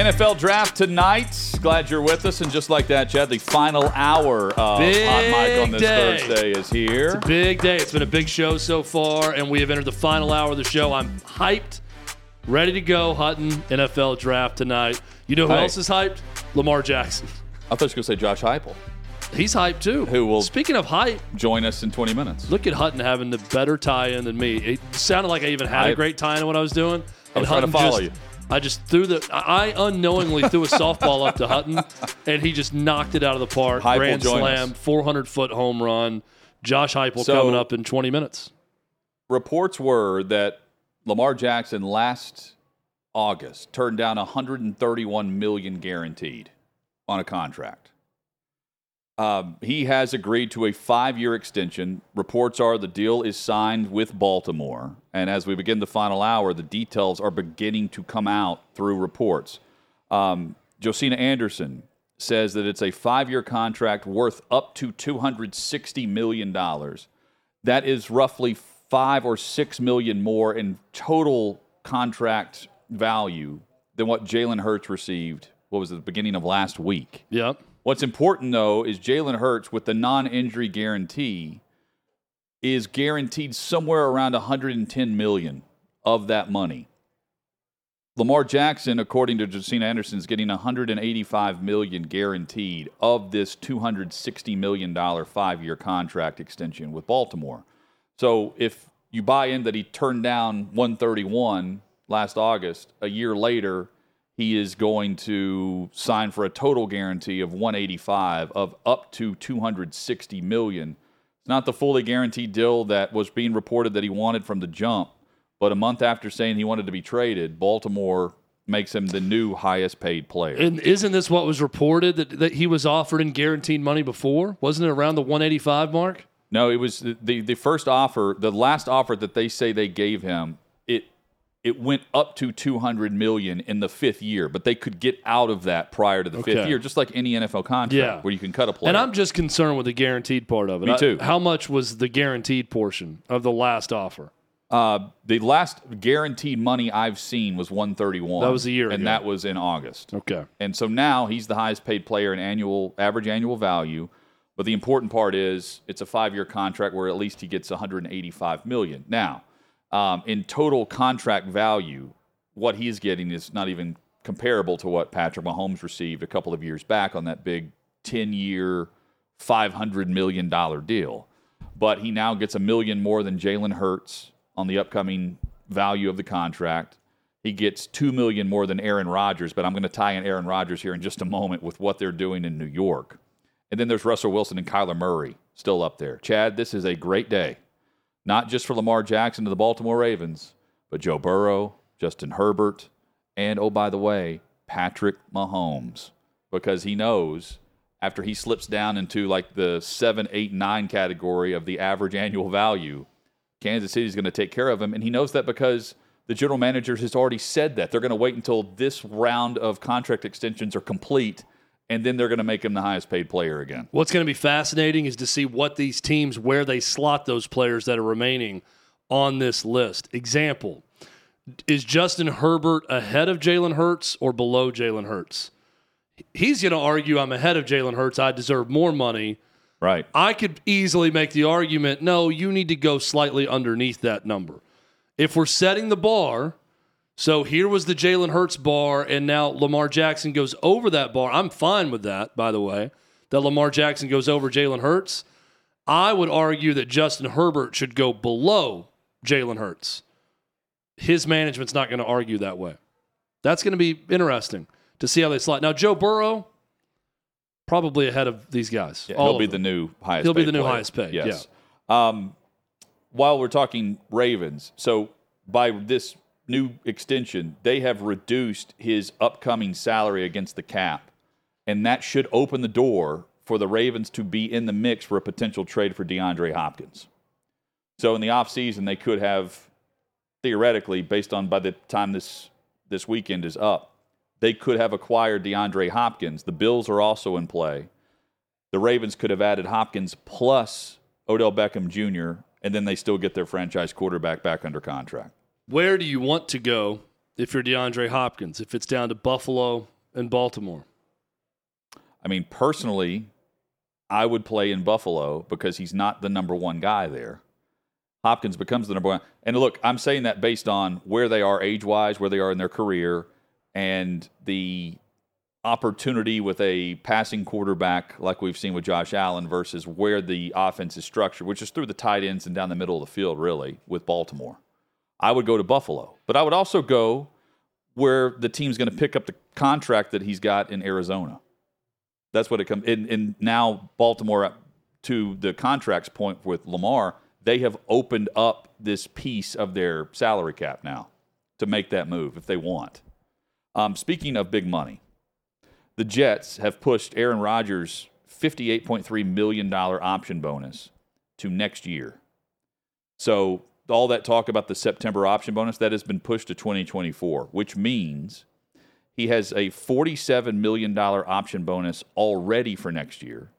NFL draft tonight. Glad you're with us. And just like that, Chad, the final hour of Big Hot Mic on this day. Thursday is here. It's a big day. It's been a big show so far, and we have entered the final hour of the show. I'm hyped, ready to go. Hutton NFL draft tonight. You know who Hey. else is hyped? Lamar Jackson. I thought you were going to say Josh Heupel. He's hyped too. Who will- Speaking of hype, Join us in 20 minutes. look at Hutton having the better tie-in than me. It sounded like I even had a I- great tie-in what I was doing. I was trying to follow just, you. I just threw the. I unknowingly threw a softball up to Hutton, and he just knocked it out of the park. Heupel Grand slam, 400 foot home run. Josh Heupel So- coming up in 20 minutes. Reports were that Lamar Jackson last August turned down 131 million guaranteed on a contract. Um, he has agreed to a five-year extension. Reports are the deal is signed with Baltimore, and as we begin the final hour, the details are beginning to come out through reports. Um, Josina Anderson says that it's a five-year contract worth up to 260 million dollars. That is roughly five or six million more in total contract value than what Jalen Hurts received. What was it, the beginning of last week? Yep. What's important though is Jalen Hurts with the non-injury guarantee is guaranteed somewhere around 110 million of that money. Lamar Jackson, according to Josina Anderson, is getting 185 million guaranteed of this 260 million dollar five-year contract extension with Baltimore. So if you buy in that he turned down 131 last August, a year later he is going to sign for a total guarantee of 185 of up to 260 million. It's not the fully guaranteed deal that was being reported that he wanted from the jump, but a month after saying he wanted to be traded, Baltimore makes him the new highest paid player. And isn't this what was reported that, that he was offered in guaranteed money before? Wasn't it around the 185 mark? No, it was the, the the first offer, the last offer that they say they gave him. It it went up to 200 million in the fifth year, but they could get out of that prior to the fifth year, just like any NFL contract Yeah. where you can cut a player. And I'm just concerned with the guaranteed part of it. Me I- too. how much was the guaranteed portion of the last offer? uh, the last guaranteed money I've seen was 131. That was a year and ago. that was in August. Okay. And so now he's the highest paid player in annual average annual value. But the important part is it's a five year contract where at least he gets 185 million. Now, um, in total contract value, what he's getting is not even comparable to what Patrick Mahomes received a couple of years back on that big 10 year, $500 million deal. But he now gets a million more than Jalen Hurts on the upcoming value of the contract. He gets two million more than Aaron Rodgers, but I'm going to tie in Aaron Rodgers here in just a moment with what they're doing in New York. And then there's Russell Wilson and Kyler Murray still up there. Chad, this is a great day, not just for Lamar Jackson to the Baltimore Ravens, but Joe Burrow, Justin Herbert, and oh, by the way, Patrick Mahomes, because he knows after he slips down into like the seven, eight, nine category of the average annual value, Kansas City is going to take care of him. And he knows that because the general manager has already said that. They're going to wait until this round of contract extensions are complete, and then they're going to make him the highest paid player again. What's going to be fascinating is to see what these teams, where they slot those players that are remaining on this list. Example Is Justin Herbert ahead of Jalen Hurts or below Jalen Hurts? He's going to argue I'm ahead of Jalen Hurts. I deserve more money. Right. I could easily make the argument no, you need to go slightly underneath that number. If we're setting the bar, so here was the Jalen Hurts bar, and now Lamar Jackson goes over that bar. I'm fine with that, by the way, that Lamar Jackson goes over Jalen Hurts. I would argue that Justin Herbert should go below Jalen Hurts. His management's not going to argue that way. That's going to be interesting to see how they slot. Now, Joe Burrow, probably ahead of these guys. Yeah, he'll be them. the new highest. He'll be the new player. highest paid, Yes. Um, while we're talking Ravens, so by this new extension, they have reduced his upcoming salary against the cap. And that should open the door for the Ravens to be in the mix for a potential trade for DeAndre Hopkins. So in the offseason, they could have theoretically, based on by the time this this weekend is up, they could have acquired DeAndre Hopkins. The Bills are also in play. The Ravens could have added Hopkins plus Odell Beckham Jr., and then they still get their franchise quarterback back under contract. Where do you want to go if you're DeAndre Hopkins? If it's down to Buffalo and Baltimore? I mean, personally, I would play in Buffalo because he's not the number one guy there. Hopkins becomes the number one. And look, I'm saying that based on where they are age wise, where they are in their career, and the opportunity with a passing quarterback like we've seen with Josh Allen versus where the offense is structured, which is through the tight ends and down the middle of the field, really, with Baltimore. I would go to Buffalo. But I would also go where the team's going to pick up the contract that he's got in Arizona. That's what it comes. And, and now Baltimore, to the contracts point with Lamar, they have opened up this piece of their salary cap now to make that move if they want. Um, speaking of big money, the Jets have pushed Aaron Rodgers' $58.3 million option bonus to next year. So, all that talk about the September option bonus, that has been pushed to 2024, which means he has a $47 million option bonus already for next year.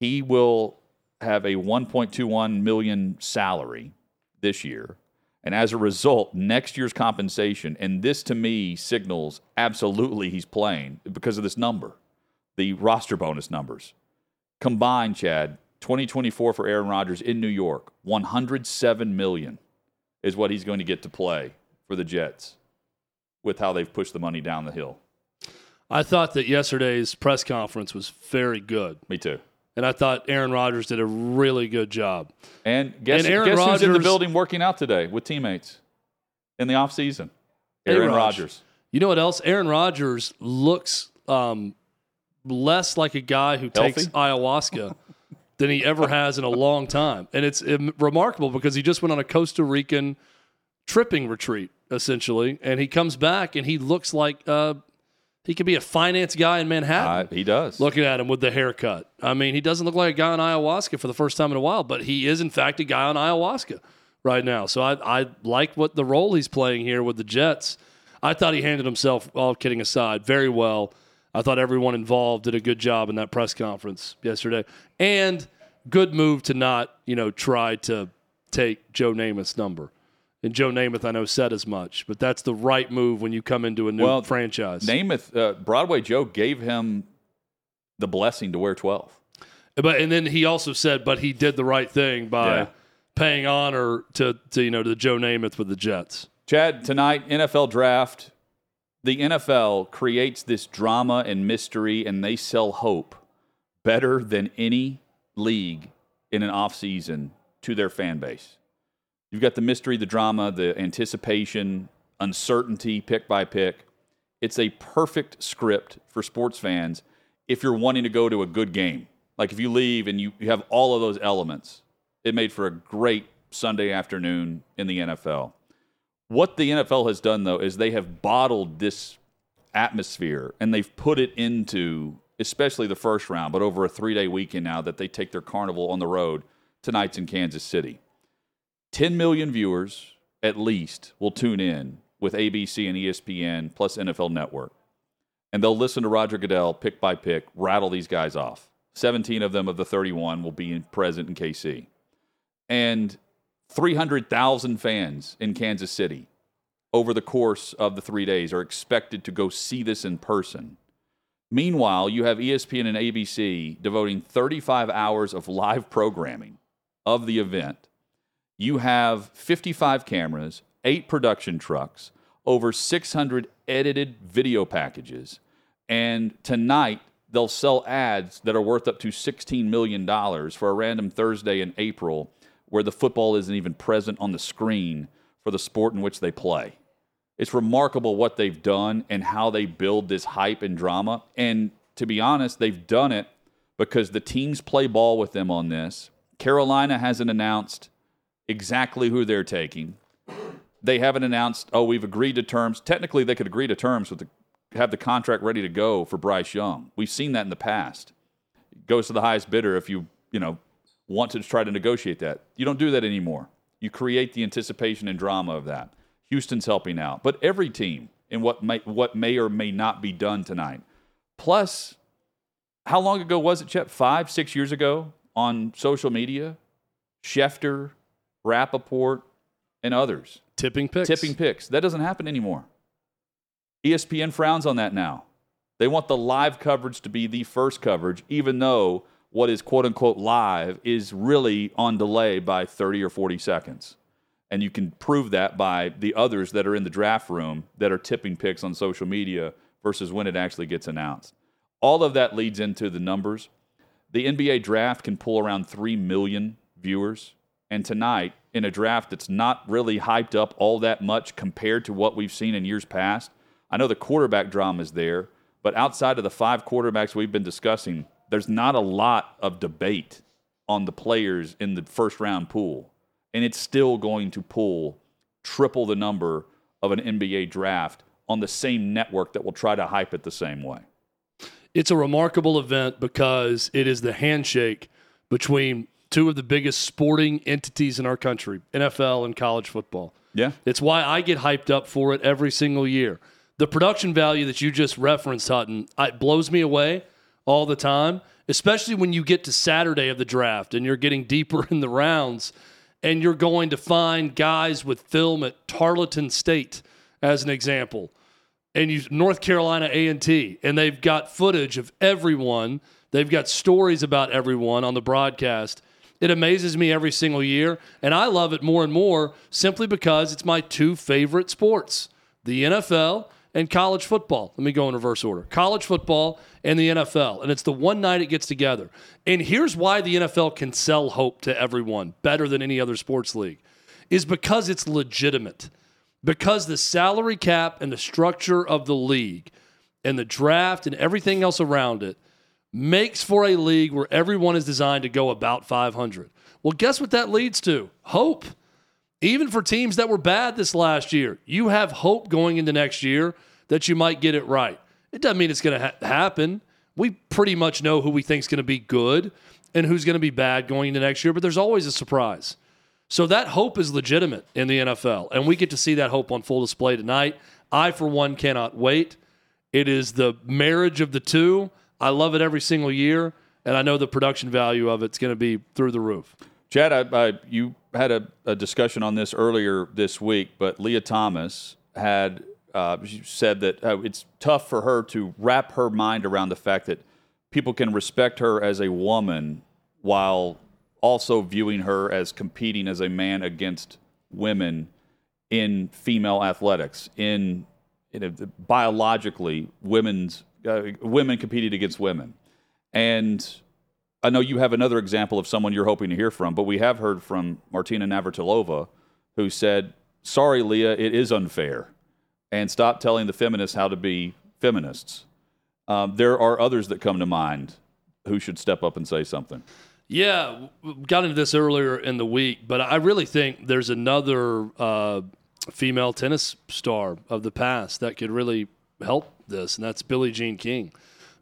He will have a 1.21 million salary this year. And as a result, next year's compensation, and this to me signals absolutely he's playing because of this number, the roster bonus numbers. Combined, Chad, 2024 for Aaron Rodgers in New York, 107 million is what he's going to get to play for the Jets with how they've pushed the money down the hill. I thought that yesterday's press conference was very good. Me too. And I thought Aaron Rodgers did a really good job. And guess, And Aaron guess who's in the building working out today with teammates in the offseason? Aaron Rodgers. You know what else? Aaron Rodgers looks um, less like a guy who takes ayahuasca than he ever has in a long time. And it's um, remarkable because he just went on a Costa Rican tripping retreat, essentially. And he comes back and he looks like uh, he could be a finance guy in Manhattan. Uh, he does. looking at him with the haircut. I mean, he doesn't look like a guy on ayahuasca for the first time in a while, but he is in fact a guy on ayahuasca right now. So I, I like what the role he's playing here with the Jets. I thought he handled himself, all kidding aside, very well. I thought everyone involved did a good job in that press conference yesterday, and good move to not, you know, try to take Joe Namath's number. And Joe Namath, I know, said as much, but that's the right move when you come into a new Well, franchise. Namath, uh, Broadway Joe gave him the blessing to wear 12. But and then he also said, but he did the right thing by Yeah. paying honor to, to you know to Joe Namath with the Jets. Chad, tonight, NFL draft. The NFL creates this drama and mystery, and they sell hope better than any league in an offseason to their fan base. You've got the mystery, the drama, the anticipation, uncertainty, pick by pick. It's a perfect script for sports fans if you're wanting to go to a good game. Like if you leave and you, you have all of those elements, it made for a great Sunday afternoon in the NFL. What the NFL has done, though, is they have bottled this atmosphere and they've put it into, especially the first round, but over a three day weekend now that they take their carnival on the road. Tonight's in Kansas City. 10 million viewers at least will tune in with ABC and ESPN plus NFL Network. And they'll listen to Roger Goodell pick by pick, rattle these guys off. 17 of them of the 31 will be in, present in KC. And 300,000 fans in Kansas City over the course of the three days are expected to go see this in person. Meanwhile, you have ESPN and ABC devoting 35 hours of live programming of the event. You have 55 cameras, eight production trucks, over 600 edited video packages, and tonight they'll sell ads that are worth up to $16 million for a random Thursday in April where the football isn't even present on the screen for the sport in which they play. It's remarkable what they've done and how they build this hype and drama. And to be honest, they've done it because the teams play ball with them on this. Carolina hasn't announced exactly who they're taking. they haven't announced, oh, we've agreed to terms. Technically, they could agree to terms with the have the contract ready to go for Bryce Young. We've seen that in the past. It goes to the highest bidder if you, you know, want to try to negotiate that. You don't do that anymore. You create the anticipation and drama of that. Houston's helping out, but every team in what may, what may or may not be done tonight. Plus, how long ago was it, Chet? Five, six years ago on social media, Schefter, Rapoport, and others Tipping picks. tipping picks. That doesn't happen anymore. ESPN frowns on that now. They want the live coverage to be the first coverage, even though what is quote unquote live is really on delay by 30 or 40 seconds. And you can prove that by the others that are in the draft room that are tipping picks on social media versus when it actually gets announced. All of that leads into the numbers. The NBA draft can pull around 3 million viewers. And tonight, in a draft that's not really hyped up all that much compared to what we've seen in years past, I know the quarterback drama is there, but outside of the five quarterbacks we've been discussing, there's not a lot of debate on the players in the first round pool. And it's still going to pull triple the number of an NBA draft on the same network that will try to hype it the same way. It's a remarkable event because it is the handshake between two of the biggest sporting entities in our country, NFL and college football. Yeah. It's why I get hyped up for it every single year. The production value that you just referenced, Hutton, it blows me away all the time, especially when you get to Saturday of the draft and you're getting deeper in the rounds and you're going to find guys with film at Tarleton State, as an example, and you North Carolina A&T, and they've got footage of everyone. They've got stories about everyone on the broadcast. It amazes me every single year, and I love it more and more simply because it's my two favorite sports the NFL and college football. Let me go in reverse order college football and the NFL. And it's the one night it gets together. And here's why the NFL can sell hope to everyone better than any other sports league is because it's legitimate. Because the salary cap and the structure of the league and the draft and everything else around it makes for a league where everyone is designed to go about 500. Well, guess what that leads to? Hope. Even for teams that were bad this last year, you have hope going into next year that you might get it right. It doesn't mean it's going to ha- happen. We pretty much know who we think is going to be good and who's going to be bad going into next year, but there's always a surprise. So that hope is legitimate in the NFL, and we get to see that hope on full display tonight. I, for one, cannot wait. It is the marriage of the two. I love it every single year, and I know the production value of it's going to be through the roof. Chad, I, I, you had a, a, discussion on this earlier this week, but Lia Thomas had uh, said that uh, it's tough for her to wrap her mind around the fact that people can respect her as a woman while also viewing her as competing as a man against women in female athletics. In, biologically, women's uh, women competed against women, and I know you have another example of someone you're hoping to hear from, but we have heard from Martina Navratilova, who said, "Sorry, Lia, it is unfair, and stop telling the feminists how to be feminists." Um, there are others that come to mind who should step up and say something. Yeah, got into this earlier in the week, but I really think there's another uh, female tennis star of the past that could really help this, and that's Billie Jean King.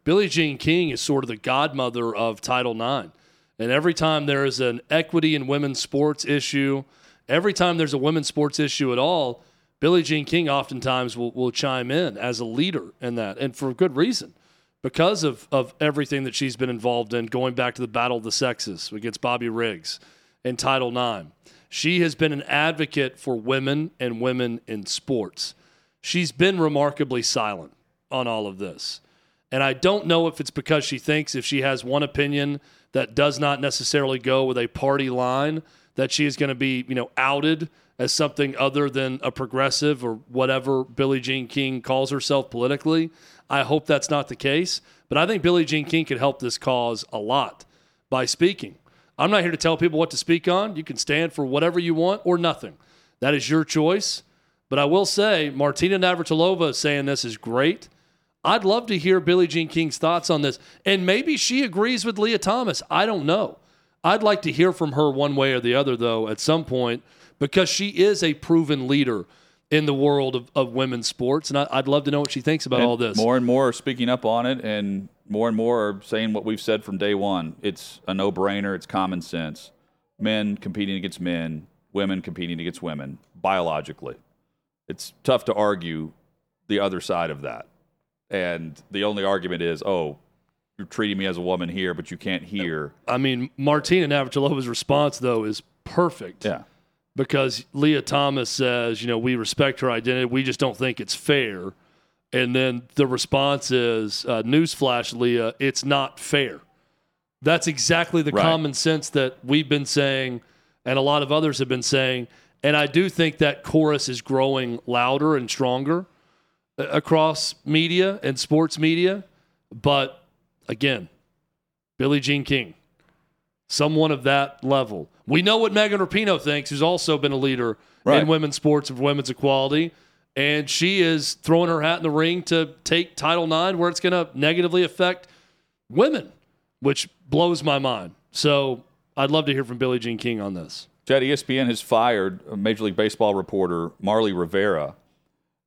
Billie Jean King is sort of the godmother of Title IX. And every time there is an equity in women's sports issue, every time there's a women's sports issue at all, Billie Jean King oftentimes will, will chime in as a leader in that, and for good reason because of, of everything that she's been involved in, going back to the battle of the sexes against Bobby Riggs in Title IX. She has been an advocate for women and women in sports. She's been remarkably silent on all of this. And I don't know if it's because she thinks if she has one opinion that does not necessarily go with a party line, that she is going to be, you know, outed as something other than a progressive or whatever Billie Jean King calls herself politically. I hope that's not the case, but I think Billie Jean King could help this cause a lot by speaking. I'm not here to tell people what to speak on. You can stand for whatever you want or nothing. That is your choice. But I will say, Martina Navratilova saying this is great. I'd love to hear Billie Jean King's thoughts on this. And maybe she agrees with Lia Thomas. I don't know. I'd like to hear from her one way or the other, though, at some point, because she is a proven leader in the world of, of women's sports. And I, would love to know what she thinks about and all this. More and more are speaking up on it, and more and more are saying what we've said from day one. It's a no brainer, it's common sense. Men competing against men, women competing against women, biologically. It's tough to argue the other side of that. And the only argument is, oh, you're treating me as a woman here, but you can't hear. I mean, Martina Navratilova's response, though, is perfect. Yeah because Lia Thomas says, you know, we respect her identity. We just don't think it's fair. And then the response is, uh, newsflash, Lia, it's not fair. That's exactly the right. common sense that we've been saying and a lot of others have been saying. And I do think that chorus is growing louder and stronger across media and sports media. But again, Billie Jean King, someone of that level. We know what Megan Rapinoe thinks, who's also been a leader right. in women's sports of women's equality. And she is throwing her hat in the ring to take Title IX where it's going to negatively affect women, which blows my mind. So I'd love to hear from Billie Jean King on this. Chad, ESPN has fired Major League Baseball reporter Marly Rivera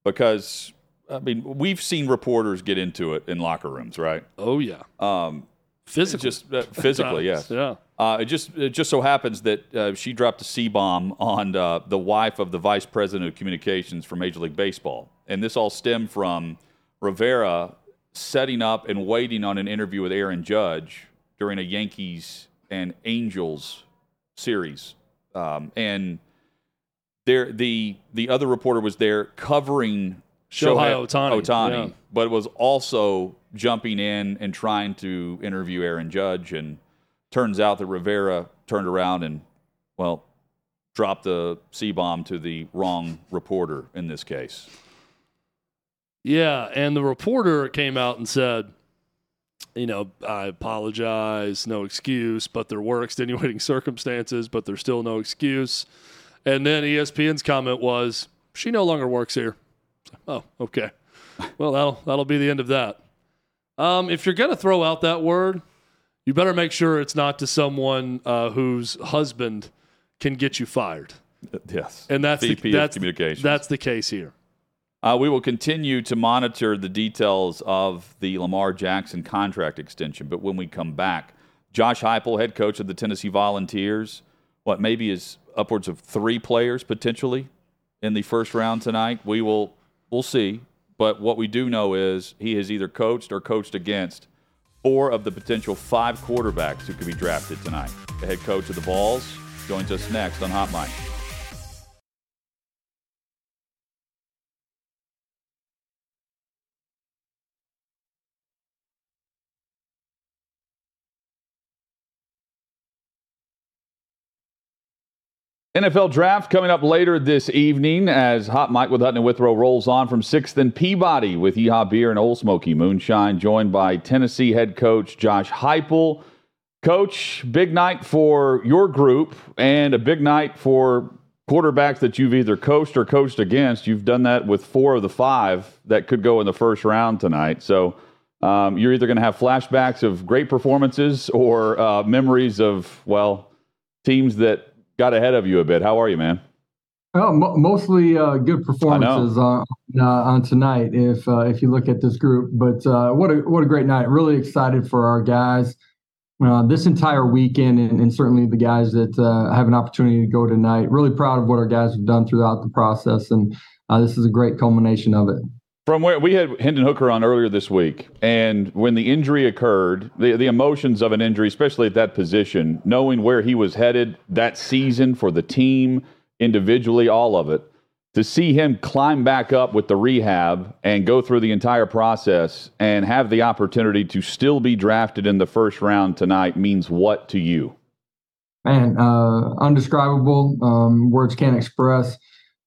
because, I mean, we've seen reporters get into it in locker rooms, right? Oh, yeah. Um, physically. Just uh, physically, yes. Yeah. Uh, it just it just so happens that uh, she dropped a C bomb on uh, the wife of the vice president of communications for Major League Baseball, and this all stemmed from Rivera setting up and waiting on an interview with Aaron Judge during a Yankees and Angels series, um, and there the the other reporter was there covering Shohei Ohtani, Ohtani yeah. but was also jumping in and trying to interview Aaron Judge and turns out that Rivera turned around and, well, dropped the C bomb to the wrong reporter in this case. Yeah, and the reporter came out and said, you know, I apologize, no excuse, but there were extenuating circumstances, but there's still no excuse. And then ESPN's comment was, she no longer works here. Oh, okay. Well, that'll that'll be the end of that. Um, if you're gonna throw out that word, you better make sure it's not to someone uh, whose husband can get you fired. Yes, and that's VP the, that's, communications. That's the case here. Uh, we will continue to monitor the details of the Lamar Jackson contract extension. But when we come back, Josh Heupel, head coach of the Tennessee Volunteers, what maybe is upwards of three players potentially in the first round tonight. We will we'll see. But what we do know is he has either coached or coached against four of the potential five quarterbacks who could be drafted tonight. The head coach of the Vols joins us next on Hot Mic. NFL draft coming up later this evening as Hot Mic with Hutton and Withrow rolls on from 6th and Peabody with Yeehaw Beer and Ole Smoky Moonshine, joined by Tennessee head coach Josh Heupel. Coach, big night for your group and a big night for quarterbacks that you've either coached or coached against. You've done that with four of the five that could go in the first round tonight. So um, you're either going to have flashbacks of great performances or uh, memories of, well, teams that got ahead of you a bit. How are you, man? Well, mostly uh, good performances on uh, on tonight. If uh, if you look at this group, but uh, what a what a great night! Really excited for our guys uh, this entire weekend, and, and, certainly the guys that uh, have an opportunity to go tonight. Really proud of what our guys have done throughout the process, and this is a great culmination of it. From where we had Hendon Hooker on earlier this week, and when the injury occurred, the, the emotions of an injury, especially at that position, knowing where he was headed that season for the team, individually, all of it, to see him climb back up with the rehab and go through the entire process and have the opportunity to still be drafted in the first round tonight means what to you? Man, uh, undescribable. Um, words can't express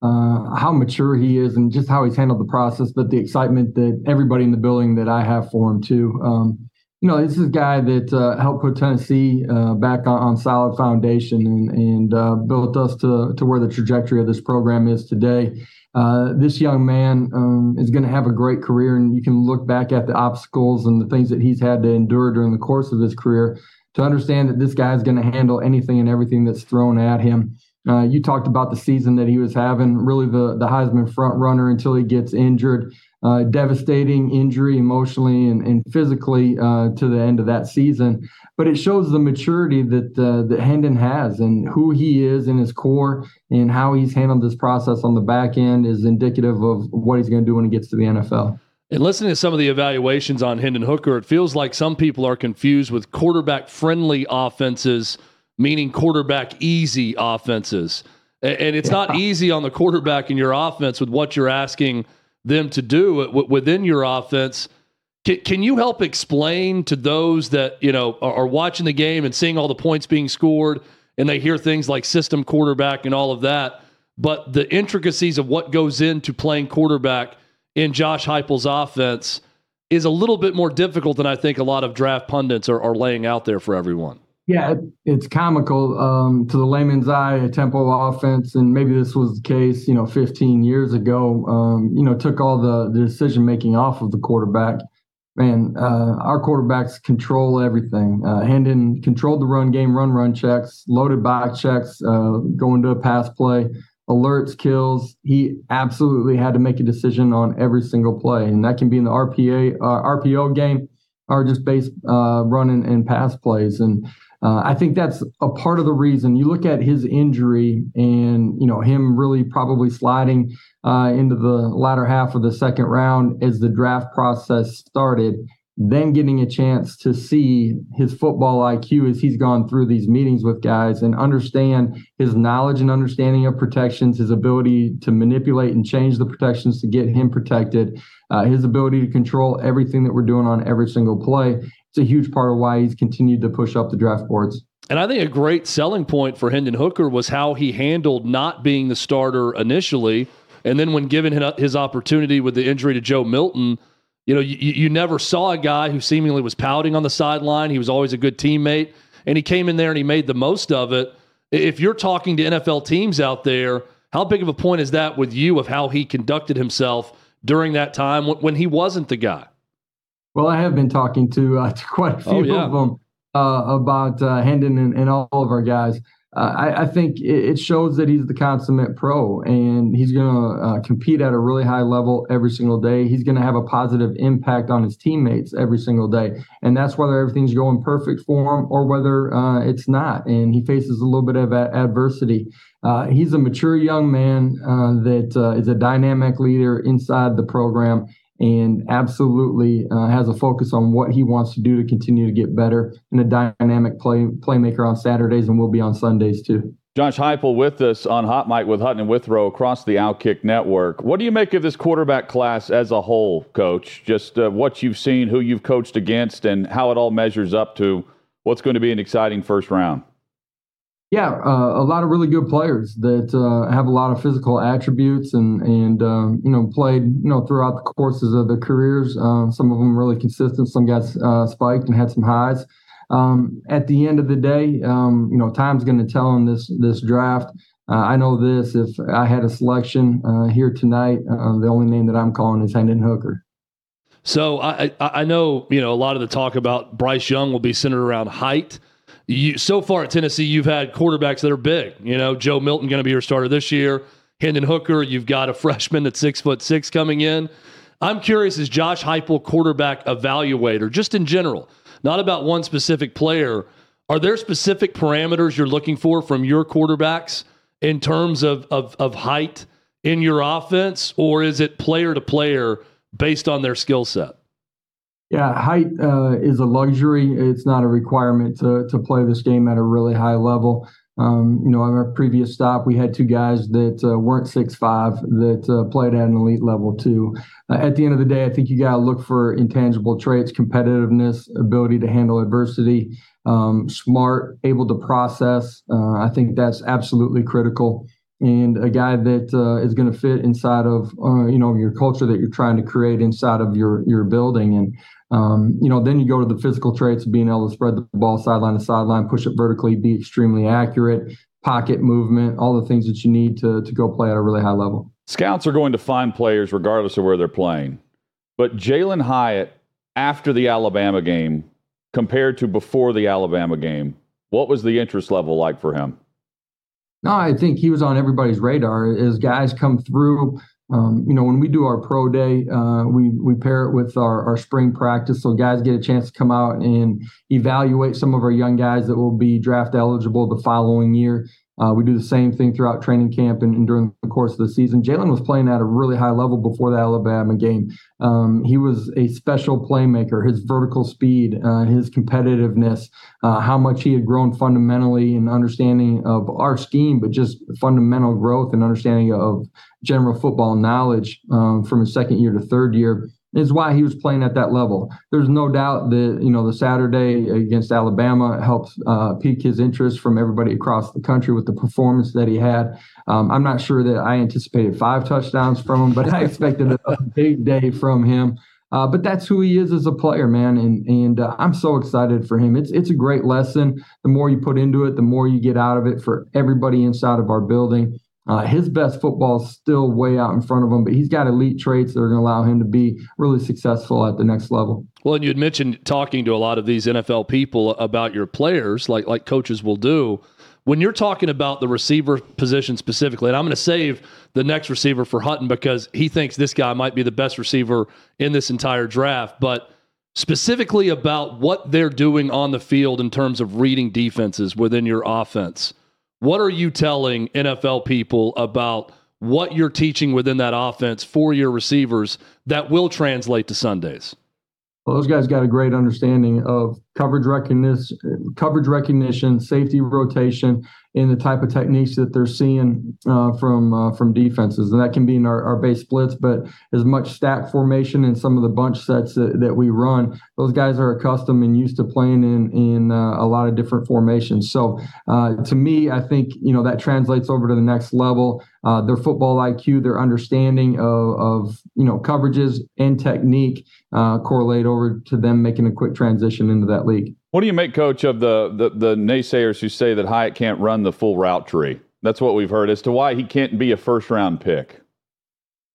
uh, how mature he is and just how he's handled the process, but the excitement that everybody in the building that I have for him too. Um, you know, this is a guy that uh, helped put Tennessee uh, back on, on, solid foundation and, and uh, built us to, to where the trajectory of this program is today. Uh, this young man um, is going to have a great career, and you can look back at the obstacles and the things that he's had to endure during the course of his career to understand that this guy is going to handle anything and everything that's thrown at him Uh, you talked about the season that he was having, really the, the Heisman front runner until he gets injured. Uh, devastating injury emotionally and, and physically uh, to the end of that season. But it shows the maturity that uh, that Hendon has and who he is in his core and how he's handled this process on the back end is indicative of what he's going to do when he gets to the NFL. And listening to some of the evaluations on Hendon Hooker, it feels like some people are confused with quarterback friendly offenses meaning quarterback easy offenses. And it's not easy on the quarterback in your offense with what you're asking them to do within your offense. Can you help explain to those that you know are watching the game and seeing all the points being scored, and they hear things like system quarterback and all of that, but the intricacies of what goes into playing quarterback in Josh Heupel's offense is a little bit more difficult than I think a lot of draft pundits are, are laying out there for everyone. Yeah, it's comical um, to the layman's eye, a tempo offense, and maybe this was the case, you know, 15 years ago. Um, you know, took all the, the decision making off of the quarterback. Man, uh, our quarterbacks control everything. Uh, Hendon controlled the run game, run run checks, loaded box checks, uh, going to a pass play, alerts, kills. He absolutely had to make a decision on every single play, and that can be in the RPA uh, RPO game or just base uh, run and, and pass plays and uh, I think that's a part of the reason. You look at his injury and you know him really probably sliding uh, into the latter half of the second round as the draft process started. Then getting a chance to see his football IQ as he's gone through these meetings with guys and understand his knowledge and understanding of protections, his ability to manipulate and change the protections to get him protected, uh, his ability to control everything that we're doing on every single play a huge part of why he's continued to push up the draft boards. And I think a great selling point for Hendon Hooker was how he handled not being the starter initially. And then when given his opportunity with the injury to Joe Milton, you know, you, you never saw a guy who seemingly was pouting on the sideline. He was always a good teammate. And he came in there and he made the most of it. If you're talking to NFL teams out there, how big of a point is that with you of how he conducted himself during that time when he wasn't the guy? Well, I have been talking to, uh, to quite a oh, few oh, yeah. of them uh, about uh, Hendon and, and, all of our guys. Uh, I, I, think it, shows that he's the consummate pro and he's going to uh, compete at a really high level every single day. He's going to have a positive impact on his teammates every single day. And that's whether everything's going perfect for him or whether uh, it's not. And he faces a little bit of a- adversity. he's a mature young man that is a dynamic leader inside the program and absolutely uh, has a focus on what he wants to do to continue to get better and a dynamic play playmaker on Saturdays and will be on Sundays too. Josh Heupel with us on Hot Mic with Hutton and Withrow across the Outkick network. What do you make of this quarterback class as a whole, Coach? Just uh, what you've seen, who you've coached against, and how it all measures up to what's going to be an exciting first round. Yeah, uh, a lot of really good players that uh, have a lot of physical attributes and and uh, you know played you know throughout the courses of their careers. Uh, some of them really consistent. Some got uh, spiked and had some highs. Um, at the end of the day, um, you know, time's going to tell in this this draft. Uh, I know this: if I had a selection here tonight, the only name that I'm calling is Hendon Hooker. So I I know you know a lot of the talk about Bryce Young will be centered around height you, so far at Tennessee, you've had quarterbacks that are big. You know, Joe Milton going to be your starter this year. Hendon Hooker, you've got a freshman at six foot six coming in. I'm curious, is Josh Heupel quarterback evaluator, just in general, not about one specific player? Are there specific parameters you're looking for from your quarterbacks in terms of, of, of height in your offense, or is it player to player based on their skill set? Yeah, height uh, is a luxury. It's not a requirement to to play this game at a really high level. Um, you know, at our previous stop, we had two guys that uh, weren't six five that uh, played at an elite level too. Uh, at the end of the day, I think you got to look for intangible traits: competitiveness, ability to handle adversity, um, smart, able to process. Uh, I think that's absolutely critical and a guy that uh, is going to fit inside of uh, you know your culture that you're trying to create inside of your your building and um, you know, then you go to the physical traits of being able to spread the ball sideline to sideline, push it vertically, be extremely accurate, pocket movement, all the things that you need to, to go play at a really high level. Scouts are going to find players regardless of where they're playing. But Jalin Hyatt, after the Alabama game, compared to before the Alabama game, what was the interest level like for him? No, I think he was on everybody's radar as guys come through. Um, you know, when we do our pro day, uh, we we pair it with our, our spring practice, so guys get a chance to come out and evaluate some of our young guys that will be draft eligible the following year. Uh, we do the same thing throughout training camp and, and, during the course of the season. Jalin was playing at a really high level before the Alabama game. Um, he was a special playmaker. His vertical speed, uh, his competitiveness, uh, how much he had grown fundamentally in understanding of our scheme, but just fundamental growth and understanding of general football knowledge um, from his second year to third year is why he was playing at that level. There's no doubt that you know the Saturday against Alabama helped uh, pique his interest from everybody across the country with the performance that he had. Um, I'm not sure that I anticipated five touchdowns from him, but I expected a, big day from him. Uh, but that's who he is as a player, man, and and uh, I'm so excited for him. It's it's a great lesson. The more you put into it, the more you get out of it for everybody inside of our building. Uh, his best football is still way out in front of him, but he's got elite traits that are going to allow him to be really successful at the next level. Well, and you had mentioned talking to a lot of these NFL people about your players, like like coaches will do. When you're talking about the receiver position specifically, and I'm going to save the next receiver for Hutton because he thinks this guy might be the best receiver in this entire draft, but specifically about what they're doing on the field in terms of reading defenses within your offense what are you telling NFL people about what you're teaching within that offense for your receivers that will translate to Sundays? Well, those guys got a great understanding of coverage recognition, coverage recognition, safety rotation, and the type of techniques that they're seeing uh, from uh, from defenses, and that can be in our, our base splits, but as much stack formation and some of the bunch sets that, that we run, those guys are accustomed and used to playing in in uh, a lot of different formations. So, uh, to me, I think you know that translates over to the next level. Uh, their football IQ, their understanding of, of you know coverages and technique uh, correlate over to them making a quick transition into that league. What do you make, coach, of the, the, the naysayers who say that Hyatt can't run the full route tree? That's what we've heard as to why he can't be a first round pick.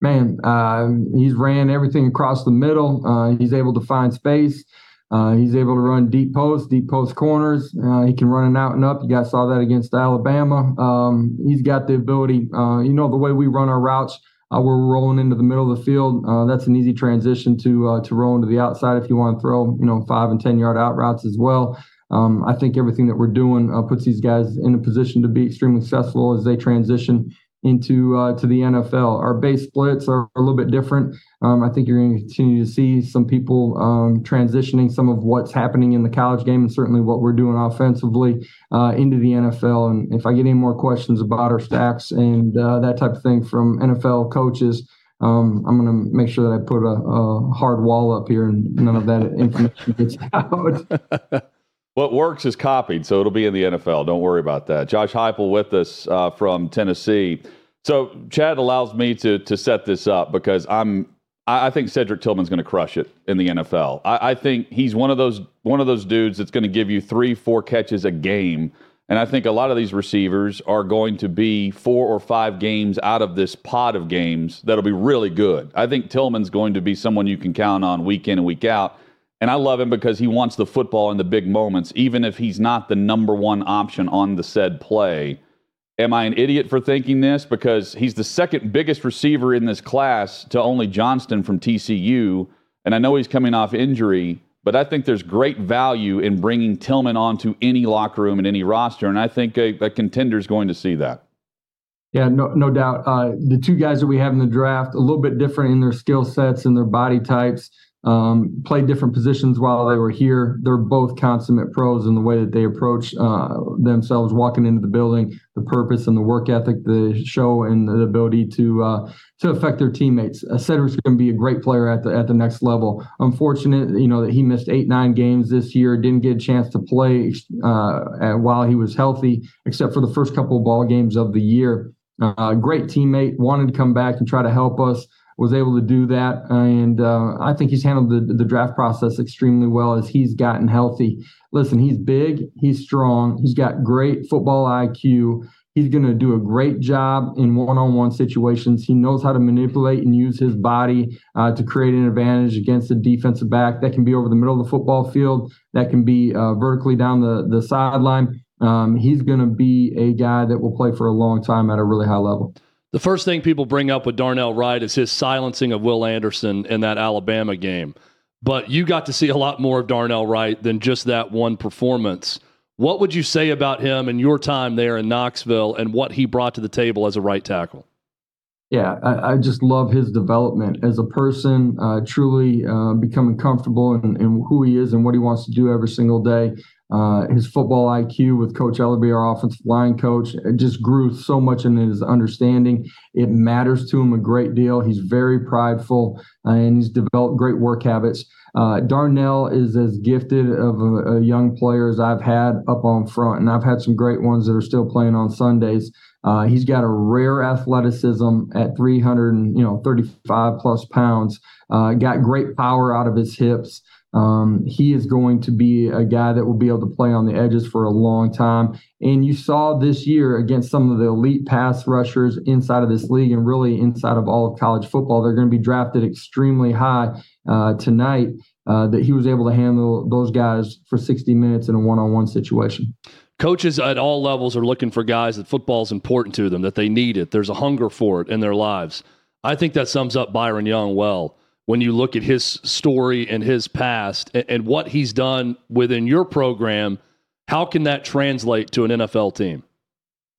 Man, uh, he's ran everything across the middle. Uh, he's able to find space. Uh, he's able to run deep post, deep post corners. Uh, he can run an out and up. You guys saw that against Alabama. Um, he's got the ability. Uh, you know the way we run our routes uh, we're rolling into the middle of the field. Uh, that's an easy transition to uh, to roll into the outside if you want to throw, you know, five and ten yard out routes as well. Um, I think everything that we're doing uh, puts these guys in a position to be extremely successful as they transition into uh, to the NFL. Our base splits are a little bit different. Um, I think you're going to continue to see some people um, transitioning some of what's happening in the college game and certainly what we're doing offensively uh, into the NFL. And if I get any more questions about our stacks and uh, that type of thing from NFL coaches, um, I'm going to make sure that I put a, a, hard wall up here and none of that information gets out. What works is copied, so it'll be in the NFL. Don't worry about that. Josh Heupel with us uh, from Tennessee. So Chad allows me to to set this up because I'm I, I think Cedric Tillman's going to crush it in the NFL. I, I think he's one of those one of those dudes that's going to give you three four catches a game. And I think a lot of these receivers are going to be four or five games out of this pot of games that'll be really good. I think Tillman's going to be someone you can count on week in and week out. And I love him because he wants the football in the big moments, even if he's not the number one option on the said play. Am I an idiot for thinking this? Because he's the second biggest receiver in this class to only Johnston from TCU. And I know he's coming off injury, but I think there's great value in bringing Tillman onto any locker room and any roster. And I think a, a contender is going to see that. Yeah, no, no doubt. Uh, the two guys that we have in the draft, a little bit different in their skill sets and their body types um, played different positions while they were here. They're both consummate pros in the way that they approach uh, themselves walking into the building, the purpose and the work ethic, the show, and the ability to uh, to affect their teammates. Uh, Cedric's going to be a great player at the at the next level. Unfortunate, you know, that he missed eight nine games this year, didn't get a chance to play uh, while he was healthy, except for the first couple of ball games of the year. Uh, great teammate, wanted to come back and try to help us was able to do that. And uh, I think he's handled the, the draft process extremely well as he's gotten healthy. Listen, he's big, he's strong, he's got great football IQ. He's going to do a great job in one on one situations. He knows how to manipulate and use his body uh, to create an advantage against a defensive back. That can be over the middle of the football field, that can be uh, vertically down the, the sideline. um, he's going to be a guy that will play for a long time at a really high level. The first thing people bring up with Darnell Wright is his silencing of Will Anderson in that Alabama game. But you got to see a lot more of Darnell Wright than just that one performance. What would you say about him and your time there in Knoxville and what he brought to the table as a right tackle? Yeah, I, I just love his development as a person, uh, truly uh, becoming comfortable in, in, who he is and what he wants to do every single day. Uh, his football IQ with Coach Elarbee, our offensive line coach, just grew so much in his understanding. It matters to him a great deal. He's very prideful uh, and he's developed great work habits. Uh, Darnell is as gifted of a, a, young player as I've had up on front, and I've had some great ones that are still playing on Sundays. Uh, he's got a rare athleticism at 300, you know, 35 plus pounds. Uh, got great power out of his hips. Um, he is going to be a guy that will be able to play on the edges for a long time. And you saw this year against some of the elite pass rushers inside of this league and really inside of all of college football. They're going to be drafted extremely high uh, tonight. Uh, that he was able to handle those guys for 60 minutes in a one on one situation. Coaches at all levels are looking for guys that football is important to them, that they need it. There's a hunger for it in their lives. I think that sums up Byron Young well when you look at his story and his past and, and what he's done within your program, how can that translate to an NFL team?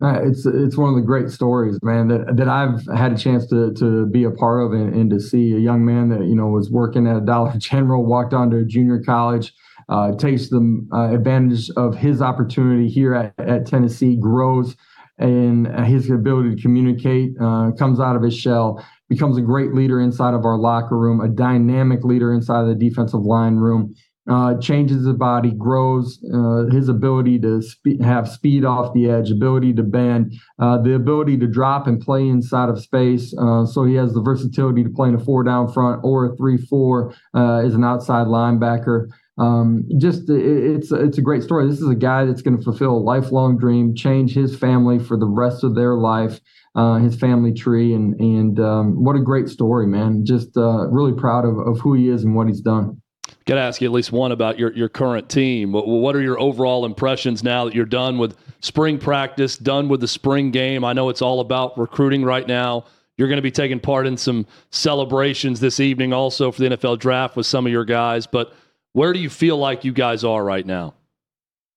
Uh, it's it's one of the great stories, man, that that I've had a chance to to be a part of and, and to see a young man that you know was working at a Dollar General, walked on a junior college, uh, takes the uh, advantage of his opportunity here at, at Tennessee, grows and his ability to communicate, uh, comes out of his shell, becomes a great leader inside of our locker room, a dynamic leader inside of the defensive line room. Uh, changes his body, grows uh, his ability to spe- have speed off the edge, ability to bend, uh, the ability to drop and play inside of space. Uh, so he has the versatility to play in a four down front or a three four uh, as an outside linebacker. Um, just it, it's it's a great story. This is a guy that's going to fulfill a lifelong dream, change his family for the rest of their life uh, his family tree, and and um, what a great story, man! Just uh, really proud of, of who he is and what he's done. Got to ask you at least one about your, your current team. What, what are your overall impressions now that you're done with spring practice, done with the spring game? I know it's all about recruiting right now. You're going to be taking part in some celebrations this evening also for the NFL draft with some of your guys. But where do you feel like you guys are right now?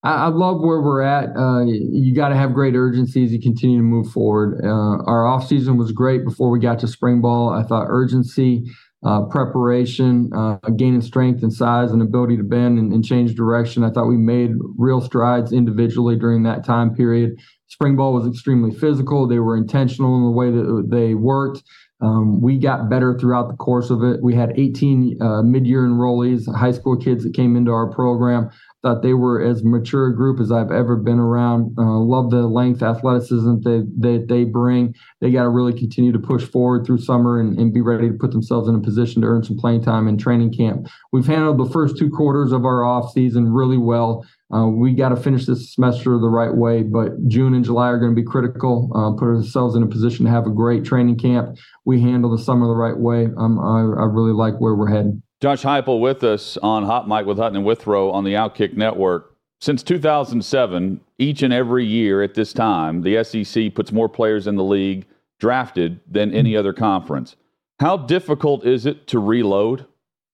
I, I love where we're at. Uh, you got to have great urgency as you continue to move forward. Uh, our offseason was great before we got to spring ball. I thought urgency, uh, preparation, uh, gaining strength and size and ability to bend and, and, change direction. I thought we made real strides individually during that time period. Spring ball was extremely physical. They were intentional in the way that they worked. Um, we got better throughout the course of it. We had 18 uh, mid-year enrollees, high school kids that came into our program. Thought they were as mature a group as I've ever been around. Uh, love the length, athleticism that they, they, bring. They got to really continue to push forward through summer and, and be ready to put themselves in a position to earn some playing time in training camp. We've handled the first two quarters of our off season really well. Uh, we got to finish this semester the right way, but June and July are going to be critical. Uh, put ourselves in a position to have a great training camp. We handle the summer the right way. Um, I, I really like where we're headed. Josh Heupel with us on Hot Mic with Hutton and Withrow on the Outkick Network. Since 2007, each and every year at this time, the SEC puts more players in the league drafted than any other conference. How difficult is it to reload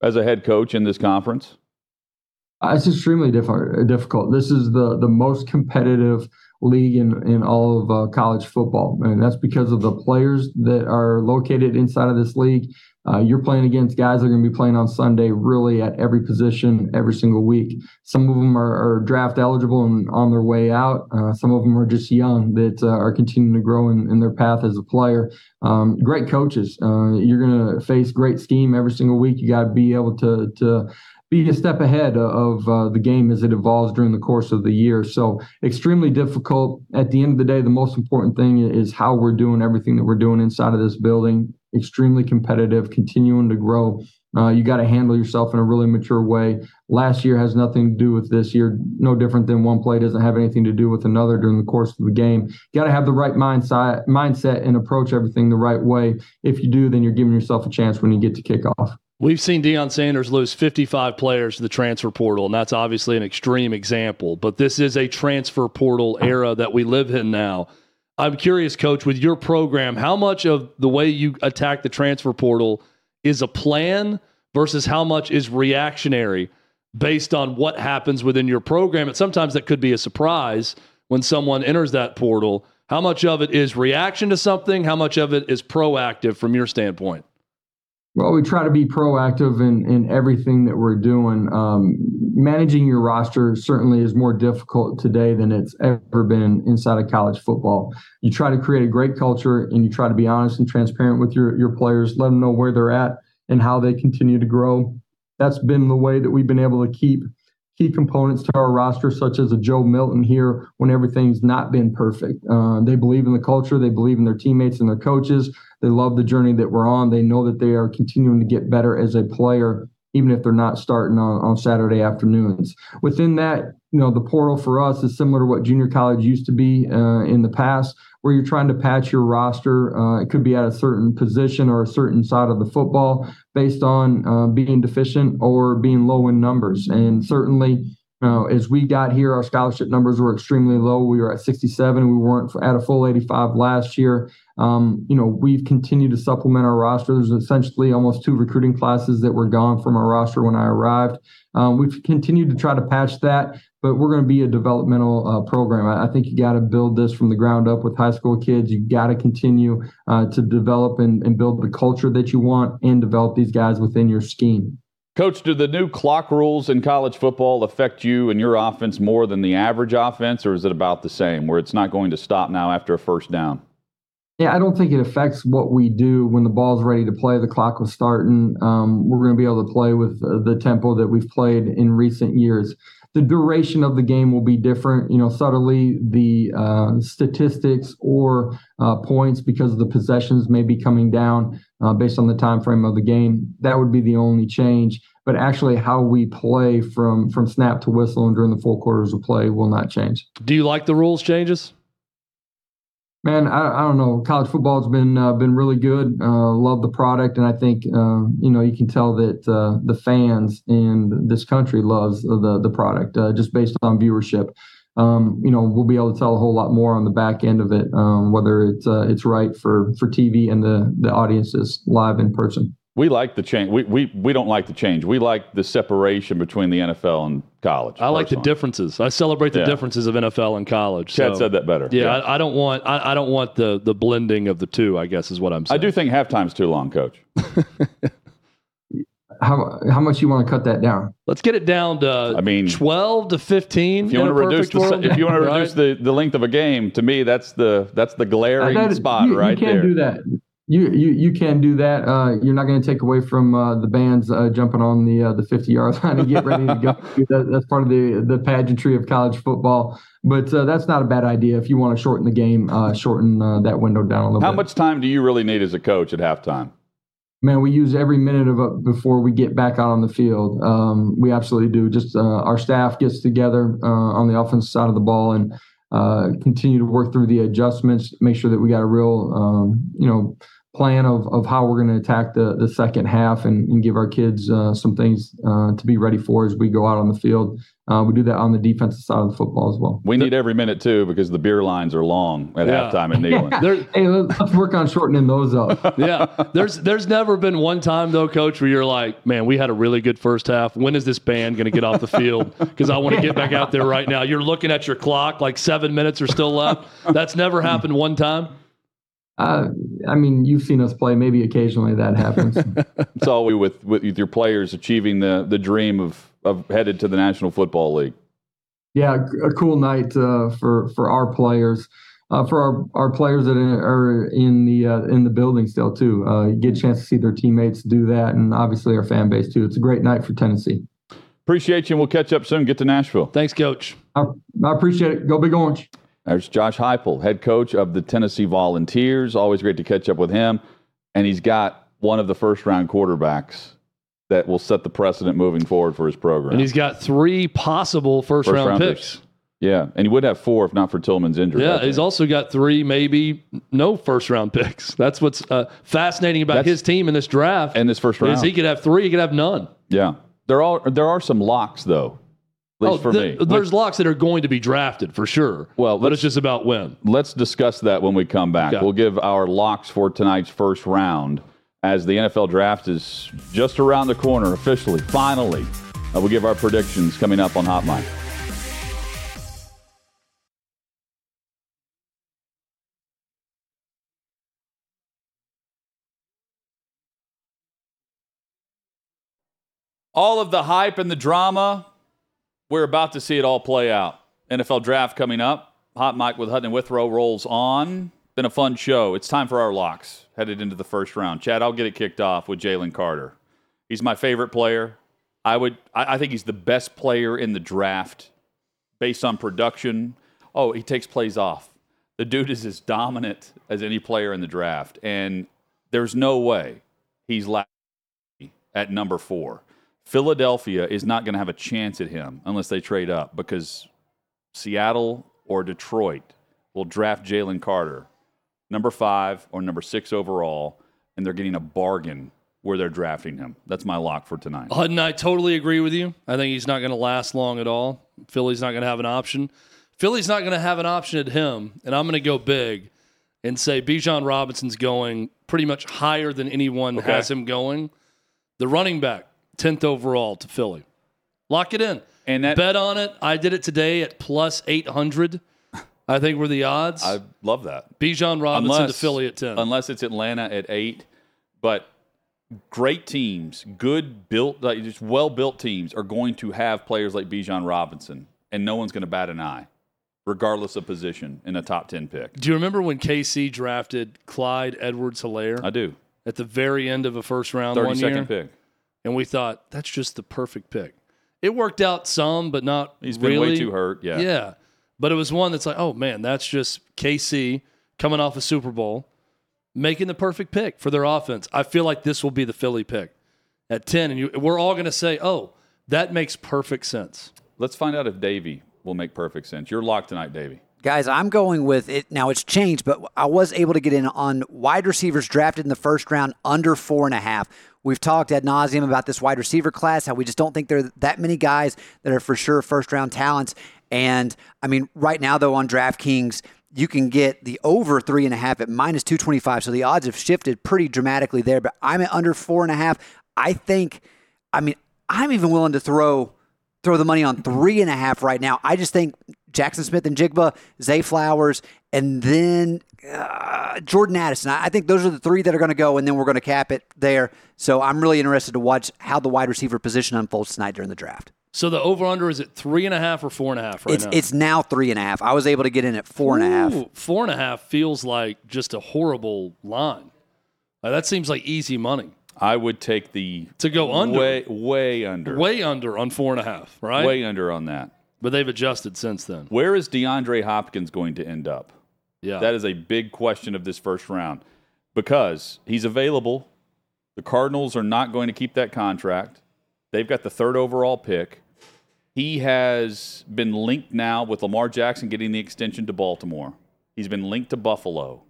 as a head coach in this conference? Uh, it's extremely diff- difficult. This is the the most competitive league in in all of uh, college football, and that's because of the players that are located inside of this league. Uh, you're playing against guys that are going to be playing on Sunday, really at every position every single week. Some of them are, are draft eligible and on their way out. Uh, some of them are just young that uh, are continuing to grow in, in, their path as a player. Um, great coaches. Uh, you're going to face great scheme every single week. You got to be able to to be a step ahead of uh, the game as it evolves during the course of the year. So extremely difficult. At the end of the day, the most important thing is how we're doing everything that we're doing inside of this building. Extremely competitive, continuing to grow. Uh, you got to handle yourself in a really mature way. Last year has nothing to do with this year. No different than one play doesn't have anything to do with another during the course of the game. Got to have the right mindset, mindset and approach everything the right way. If you do, then you're giving yourself a chance when you get to kick off. We've seen Deion Sanders lose 55 players to the transfer portal, and that's obviously an extreme example. But this is a transfer portal era that we live in now. I'm curious, Coach, with your program, how much of the way you attack the transfer portal is a plan versus how much is reactionary based on what happens within your program? And sometimes that could be a surprise when someone enters that portal. How much of it is reaction to something? How much of it is proactive from your standpoint? Well, we try to be proactive in, in everything that we're doing. Um, managing your roster certainly is more difficult today than it's ever been inside of college football. You try to create a great culture and you try to be honest and transparent with your, your players, let them know where they're at and how they continue to grow. That's been the way that we've been able to keep key components to our roster, such as a Joe Milton here when everything's not been perfect. Uh, they believe in the culture, they believe in their teammates and their coaches. They love the journey that we're on. They know that they are continuing to get better as a player, even if they're not starting on, on Saturday afternoons. Within that, you know, the portal for us is similar to what junior college used to be uh, in the past, where you're trying to patch your roster. Uh, it could be at a certain position or a certain side of the football based on uh, being deficient or being low in numbers. And certainly, uh, as we got here, our scholarship numbers were extremely low. We were at 67. We weren't at a full 85 last year. Um, you know, we've continued to supplement our roster. There's essentially almost two recruiting classes that were gone from our roster when I arrived. Um, we've continued to try to patch that, but we're going to be a developmental uh, program. I, I, think you got to build this from the ground up with high school kids. You got to continue uh, to develop and, and build the culture that you want and develop these guys within your scheme. Coach, do the new clock rules in college football affect you and your offense more than the average offense, or is it about the same, where it's not going to stop now after a first down? Yeah, I don't think it affects what we do when the ball's ready to play. The clock was starting. Um, we're going to be able to play with uh, the tempo that we've played in recent years. The duration of the game will be different. You know, subtly the uh, statistics or uh, points because of the possessions may be coming down uh, based on the time frame of the game. That would be the only change. But actually, how we play from from snap to whistle and during the four quarters of play will not change. Do you like the rules changes? Man, I, I don't know. College football has been uh, been really good. Uh, love the product, and I think uh, you know you can tell that uh, the fans in this country loves the the product uh, just based on viewership. Um, you know, we'll be able to tell a whole lot more on the back end of it, um, whether it's uh, it's right for for TV and the the audiences live in person. We like the change. We, we we don't like the change. We like the separation between the NFL and college. I like the differences. I celebrate the yeah. differences of NFL and college. Chad so, said that better. Yeah, yeah. I, I, don't want I, I, don't want the the blending of the two. I guess is what I'm saying. I do think halftime's too long, Coach. how how much you want to cut that down? Let's get it down to I mean twelve to fifteen. If you want to reduce the world, if you want to right? reduce the, the length of a game, to me that's the that's the glaring spot you, right you can't there. do that. You, you you can do that. Uh, you're not going to take away from uh, the bands uh, jumping on the uh, the 50 yard line and get ready to go. that, that's part of the the pageantry of college football. But uh, that's not a bad idea if you want to shorten the game, uh, shorten that window down a little How bit. How much time do you really need as a coach at halftime? Man, we use every minute of it before we get back out on the field. Um, we absolutely do. Just our staff gets together on the offensive side of the ball and continue to work through the adjustments, make sure that we got a real, um, you know plan of, of how we're going to attack the, the second half and, and give our kids uh, some things uh, to be ready for as we go out on the field. Uh, we do that on the defensive side of the football as well. We need every minute too because the beer lines are long at yeah. halftime at Neyland. hey, let's work on shortening those up. yeah, there's there's never been one time though, Coach, where you're like, man, we had a really good first half. When is this band going to get off the field? Because I want to get back out there right now. You're looking at your clock, like seven minutes are still left. That's never happened one time. Uh, I mean, you've seen us play. Maybe occasionally that happens. it's always with, with your players achieving the, the dream of, of headed to the National Football League. Yeah, a cool night uh, for for our players, uh, for our, our players that are in the uh, in the building still too. Uh, you get a chance to see their teammates do that, and obviously our fan base too. It's a great night for Tennessee. Appreciate you, and we'll catch up soon. Get to Nashville. Thanks, Coach. I, I appreciate it. Go Big Orange. There's Josh Heupel, head coach of the Tennessee Volunteers. Always great to catch up with him. And he's got one of the first round quarterbacks that will set the precedent moving forward for his program. And he's got three possible first, first round rounders. picks. Yeah, and he would have four if not for Tillman's injury. Yeah, he's also got three, maybe no first round picks. That's what's uh, fascinating about That's- his team in this draft. and this first is round. he could have three, he could have none. yeah, there are there are some locks though. At least for Oh, th- me. there's locks that are going to be drafted for sure. Well, but it's just about when. Let's discuss that when we come back. Okay. We'll give our locks for tonight's first round as the NFL draft is just around the corner officially. Finally, uh, we'll give our predictions coming up on Hot Mic. All of the hype and the drama, we're about to see it all play out. NFL draft coming up. Hot Mic with Hutton and Withrow rolls on. Been a fun show. It's time for our locks headed into the first round. Chad, I'll get it kicked off with Jalen Carter. He's my favorite player. I would. I, I think he's the best player in the draft based on production. Oh, he takes plays off. The dude is as dominant as any player in the draft, and there's no way he's last at number four. Philadelphia is not going to have a chance at him unless they trade up because Seattle or Detroit will draft Jalen Carter, number five or number six overall, and they're getting a bargain where they're drafting him. That's my lock for tonight. Uh, Hutton, I totally agree with you. I think he's not going to last long at all. Philly's not going to have an option. Philly's not going to have an option at him, and I'm going to go big and say Bijan Robinson's going pretty much higher than anyone Okay. has him going. The running back, 10th overall to Philly. Lock it in. And that Bet on it. I did it today at plus 800. I think were the odds. I love that. Bijan Robinson to Philly at 10. Unless it's Atlanta at eight. But great teams, good built, like just well built teams are going to have players like Bijan Robinson, and no one's going to bat an eye, regardless of position in a top 10 pick. Do you remember when KC drafted Clyde Edwards Helaire I do. at the very end of a first round one 30 year? second pick. And we thought that's just the perfect pick. It worked out some, but not He's been really. way too hurt. Yeah. Yeah. But it was one that's like, oh man, that's just KC coming off a Super Bowl, making the perfect pick for their offense. I feel like this will be the Philly pick at 10. And you, we're all going to say, oh, that makes perfect sense. Let's find out if Davey will make perfect sense. You're locked tonight, Davey. Guys, I'm going with it. Now it's changed, but I was able to get in on wide receivers drafted in the first round under four and a half. We've talked ad nauseum about this wide receiver class, how we just don't think there are that many guys that are for sure first round talents. And I mean, right now though on DraftKings, you can get the over three and a half at minus 225. So the odds have shifted pretty dramatically there, but I'm at under four and a half. I think, I mean, I'm even willing to throw throw the money on three and a half right now. I just think Jaxon Smith-Njigba, Zay Flowers, and then uh, Jordan Addison. I I think those are the three that are going to go, and then we're going to cap it there. So I'm really interested to watch how the wide receiver position unfolds tonight during the draft. So the over under is at three and a half or four and a half right it's now? it's now three and a half. I was able to get in at four and a half. Ooh, Four and a half feels like just a horrible line. Like, that seems like easy money I would take the to go under. way, way under. way under on four and a half, right? way under on that. But they've adjusted since then. Where is DeAndre Hopkins going to end up? Yeah. That is a big question of this first round because he's available. The Cardinals are not going to keep that contract. They've got the third overall pick. He has been linked now with Lamar Jackson getting the extension to Baltimore. He's been linked to Buffalo.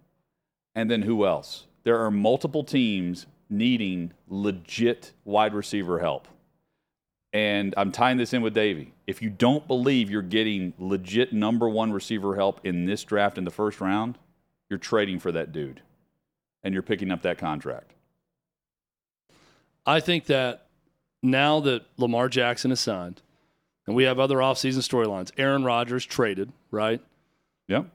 And then who else? There are multiple teams needing legit wide receiver help. And I'm tying this in with Davey. If you don't believe you're getting legit number one receiver help in this draft in the first round, you're trading for that dude and you're picking up that contract. I think that now that Lamar Jackson is signed and we have other offseason storylines, Aaron Rodgers traded, right? Yep.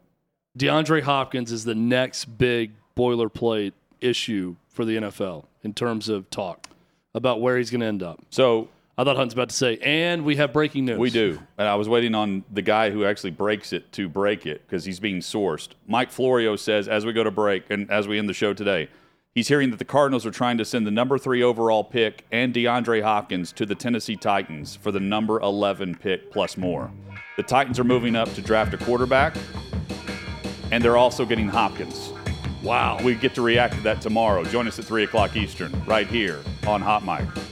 DeAndre Hopkins is the next big boilerplate issue for the NFL in terms of talk about where he's going to end up. So I thought Hunt's about to say, and we have breaking news. we do. And I was waiting on the guy who actually breaks it to break it because he's being sourced. Mike Florio says, as we go to break and as we end the show today, he's hearing that the Cardinals are trying to send the number three overall pick and DeAndre Hopkins to the Tennessee Titans for the number 11 pick plus more. The Titans are moving up to draft a quarterback, and they're also getting Hopkins. Wow. We get to react to that tomorrow. Join us at 3 o'clock Eastern right here on Hot Mic.